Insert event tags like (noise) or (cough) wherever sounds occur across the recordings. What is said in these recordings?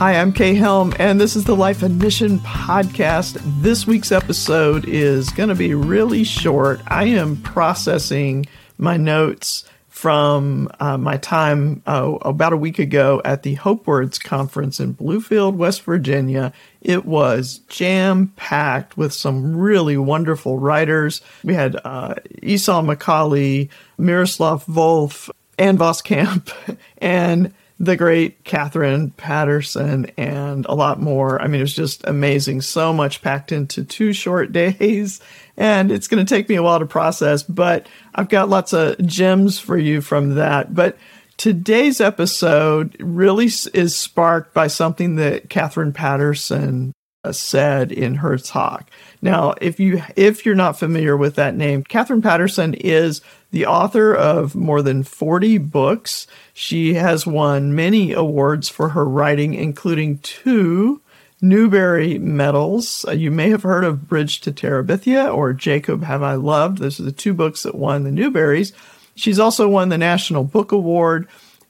Hi, I'm Kay Helm, and this is the Life and Mission podcast. This week's episode is going to be really short. I am processing my notes from uh, my time uh, about a week ago at the Hope Words conference in Bluefield, West Virginia. It was jam packed with some really wonderful writers. We had uh, Esau McCaulley, Miroslav Volf, Ann Voskamp, and (laughs) the great Katherine Paterson and a lot more. I mean, it was just amazing. So much packed into two short (laughs) days. And it's going to take me a while to process, but I've got lots of gems for you from that. But today's episode really is sparked by something that Katherine Paterson uh, said in her talk. Now, if you if you're not familiar with that name, Katherine Paterson is the author of more than 40 books. She has won many awards for her writing, including two Newbery medals. Uh, you may have heard of Bridge to Terabithia or Jacob Have I Loved. Those are the two books that won the Newberries. She's also won the National Book Award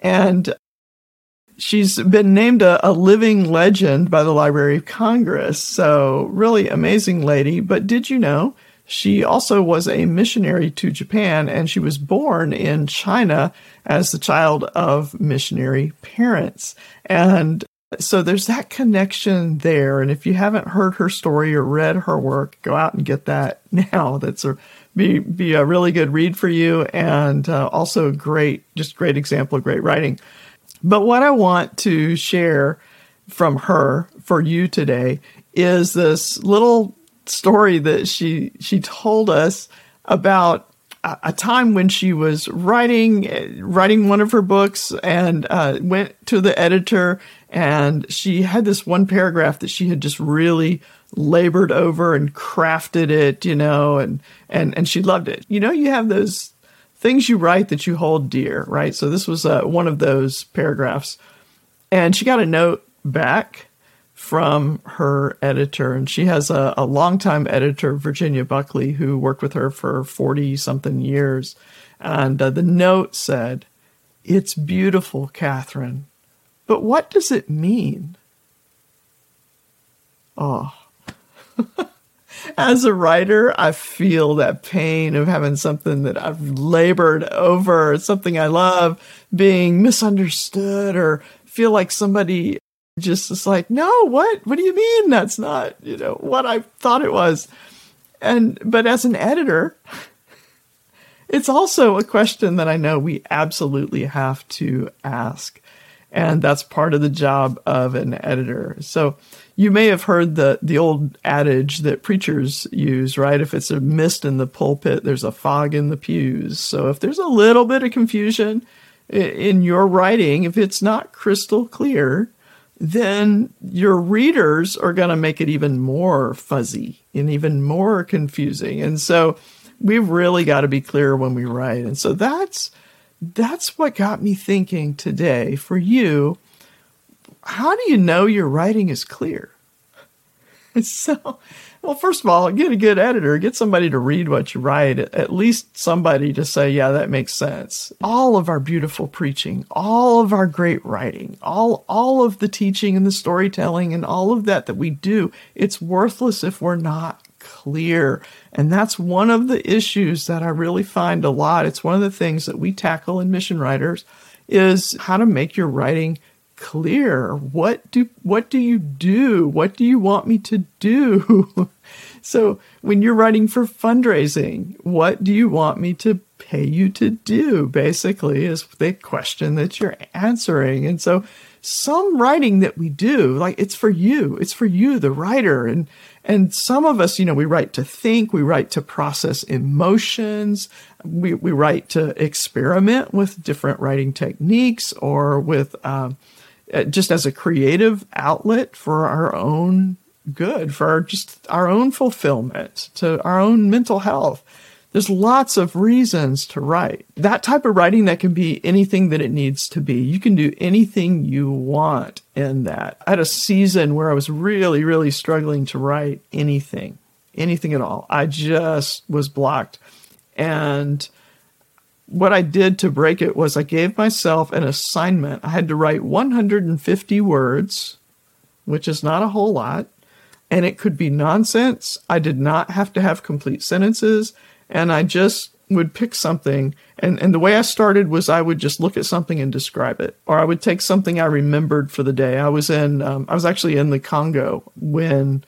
and she's been named a, a, living legend by the Library of Congress. So, really amazing lady. But did you know she also was a missionary to Japan and she was born in China as the child of missionary parents? And so there's that connection there. And if you haven't heard her story or read her work, go out and get that (laughs) now. That's a be be a really good read for you and uh, also great, just great example of great writing. But what I want to share from her for you today is this little story that she she told us about a, time when she was writing writing one of her books and uh, went to the editor and she had this one paragraph that she had just really labored over and crafted it you know and and and she loved it. You know you have those things you write that you hold dear, right? So this was uh, one of those paragraphs. And she got a note back from her editor, and she has a, a longtime editor, Virginia Buckley, who worked with her for 40 something years. And uh, the note said, It's beautiful, Katherine, but what does it mean? Oh. (laughs) as a writer, I feel that pain of having something that I've labored over, something I love, being misunderstood or feel like somebody just is like, no, what? What do you mean? That's not, you know, what I thought it was. And, but as an editor, it's also a question that I know we absolutely have to ask. And that's part of the job of an editor. So, you may have heard the the old adage that preachers use, right? If it's a mist in the pulpit, there's a fog in the pews. So if there's a little bit of confusion in your writing, if it's not crystal clear, then your readers are going to make it even more fuzzy and even more confusing. And so we've really got to be clear when we write. And so that's that's what got me thinking today for you how do you know your writing is clear? (laughs) So, well, first of all, get a good editor, get somebody to read what you write, at least somebody to say, yeah, that makes sense. All of our beautiful preaching, all of our great writing, all, all of the teaching and the storytelling and all of that that we do, it's worthless if we're not clear. And that's one of the issues that I really find a lot. It's one of the things that we tackle in mission writers is how to make your writing clear. What do what do you do? What do you want me to do? (laughs) so when you're writing for fundraising, what do you want me to pay you to do? Basically, is the question that you're answering. And so some writing that we do, like it's for you, it's for you, the writer. And and some of us, you know, we write to think, we write to process emotions, we, we write to experiment with different writing techniques or with um, uh, just as a creative outlet for our own good, for our, just our own fulfillment, to our own mental health. There's lots of reasons to write. That type of writing that can be anything that it needs to be. You can do anything you want in that. I had a season where I was really, really struggling to write anything, anything at all. I just was blocked. And what I did to break it was I gave myself an assignment. I had to write 150 words which is not a whole lot, and it could be nonsense. I did not have to have complete sentences, and I just would pick something and, and the way I started was I would just look at something and describe it. Or I would take something I remembered for the day. I was in um, I was actually in the Congo when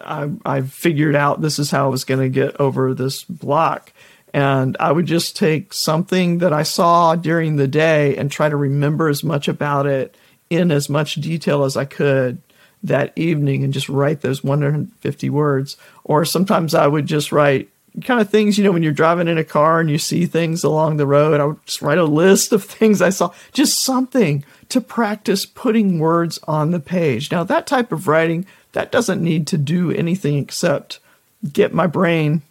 I, I figured out this is how I was going to get over this block. And I would just take something that I saw during the day and try to remember as much about it in as much detail as I could that evening and just write those 150 words. Or sometimes I would just write kind of things, you know, when you're driving in a car and you see things along the road, I would just write a list of things I saw, just something to practice putting words on the page. Now, that type of writing, that doesn't need to do anything except get my brain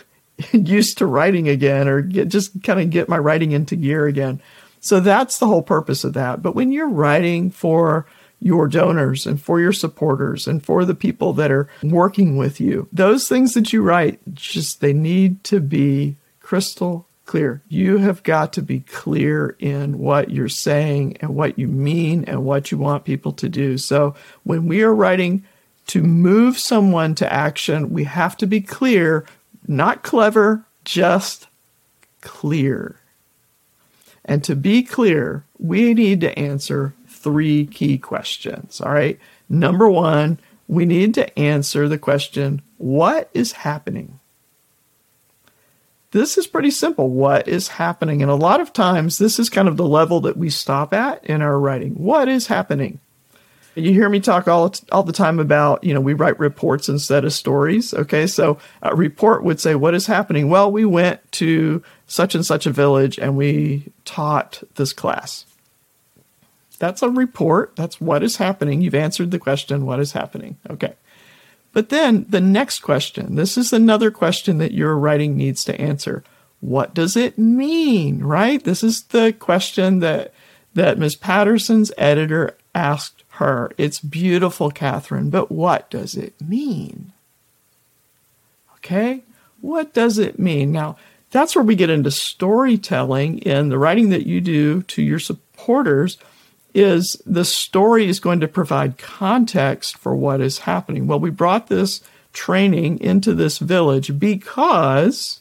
(laughs) used to writing again or get just kind of get my writing into gear again. So that's the whole purpose of that. But when you're writing for your donors and for your supporters and for the people that are working with you. Those things that you write, just they need to be crystal clear. You have got to be clear in what you're saying and what you mean and what you want people to do. So when we are writing to move someone to action, we have to be clear, not clever, just clear. And to be clear, we need to answer three key questions. All right. Number one, we need to answer the question what is happening? This is pretty simple. What is happening? And a lot of times, this is kind of the level that we stop at in our writing. What is happening? You hear me talk all, all the time about, you know, we write reports instead of stories. Okay. So a report would say, what is happening? Well, we went to such and such a village and we taught this class. That's a report. That's what is happening. You've answered the question, what is happening? Okay. But then the next question this is another question that your writing needs to answer. What does it mean, right? This is the question that, that Ms. Paterson's editor asked her. It's beautiful, Katherine, but what does it mean? Okay. What does it mean? Now, that's where we get into storytelling in the writing that you do to your supporters is the story is going to provide context for what is happening. Well, we brought this training into this village because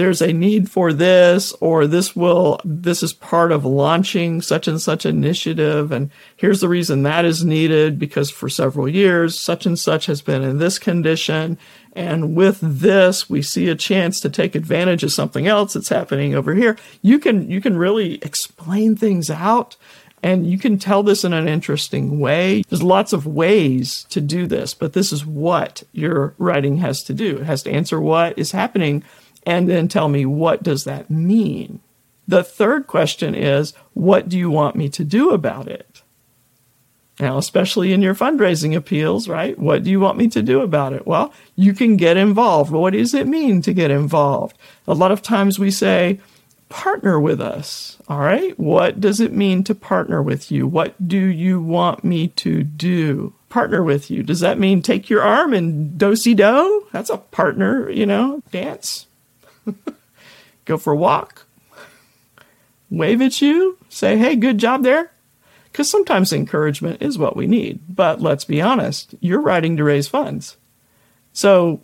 there's a need for this or this will this is part of launching such and such initiative and here's the reason that is needed because for several years such and such has been in this condition and with this we see a chance to take advantage of something else that's happening over here you can you can really explain things out and you can tell this in an interesting way. There's lots of ways to do this, but this is what your writing has to do. It has to answer what is happening and then tell me what does that mean? The third question is, what do you want me to do about it? Now, especially in your fundraising appeals, right? What do you want me to do about it? Well, you can get involved. What does it mean to get involved? A lot of times we say, partner with us. All right. What does it mean to partner with you? What do you want me to do? Partner with you. Does that mean take your arm and do si do? That's a partner, you know, dance. (laughs) Go for a walk, wave at you, say, hey, good job there. Because sometimes encouragement is what we need. But let's be honest, you're writing to raise funds. So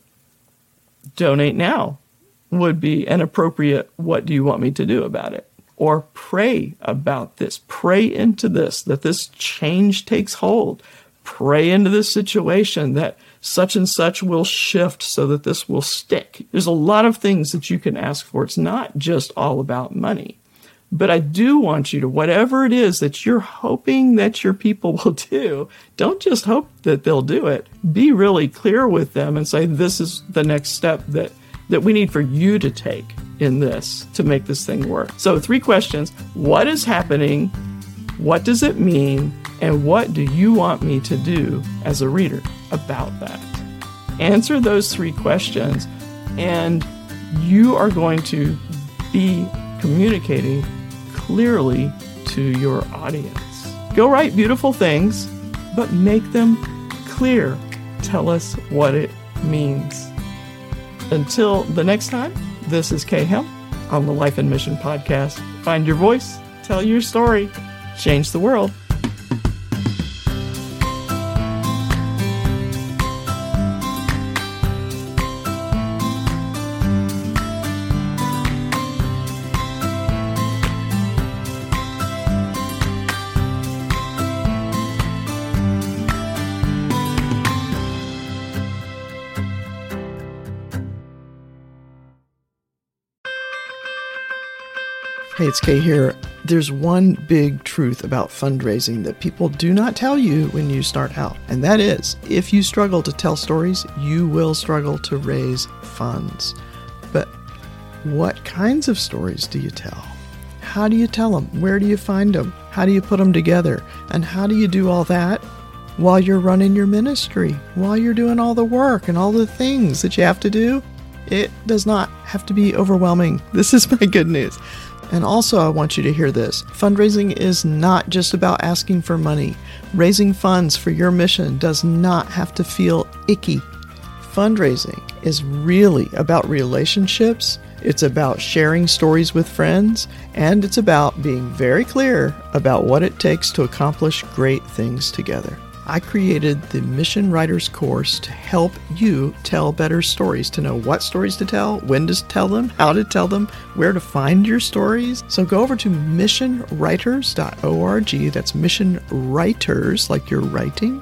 donate now would be an appropriate, what do you want me to do about it? Or pray about this, pray into this, that this change takes hold. Pray into this situation that such and such will shift so that this will stick. There's a lot of things that you can ask for. It's not just all about money. But I do want you to, whatever it is that you're hoping that your people (laughs) will do, don't just hope that they'll do it. Be really clear with them and say, this is the next step that, that we need for you to take in this to make this thing work. So, three questions What is happening? What does it mean? And what do you want me to do as a reader about that? Answer those three questions, and you are going to be communicating clearly to your audience. Go write beautiful things, but make them clear. Tell us what it means. Until the next time, this is Kay Helm on the Life and Mission Podcast. Find your voice, tell your story, change the world. Hey, it's Kay here. There's one big truth about fundraising that people do not tell you when you start out, and that is if you struggle to tell stories, you will struggle to raise funds. But what kinds of stories do you tell? How do you tell them? Where do you find them? How do you put them together? And how do you do all that while you're running your ministry, while you're doing all the work and all the things that you have to do? It does not have to be overwhelming. (laughs) This is my good news. And also, I want you to hear this fundraising is not just about asking for money. Raising funds for your mission does not have to feel icky. Fundraising is really about relationships, it's about sharing stories with friends, and it's about being very clear about what it takes to accomplish great things together. I created the Mission Writers course to help you tell better stories, to know what stories to tell, when to tell them, how to tell them, where to find your stories. So go over to missionwriters.org. That's mission writers, like you're writing.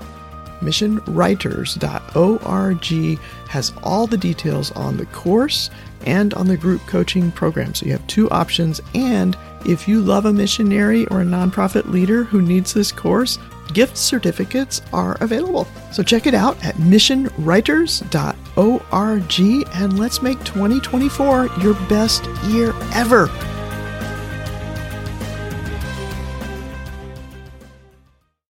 Missionwriters.org has all the details on the course and on the group coaching program. So you have two options. And if you love a missionary or a nonprofit leader who needs this course, gift certificates are available. So check it out at missionwriters.org and let's make 2024 your best year ever.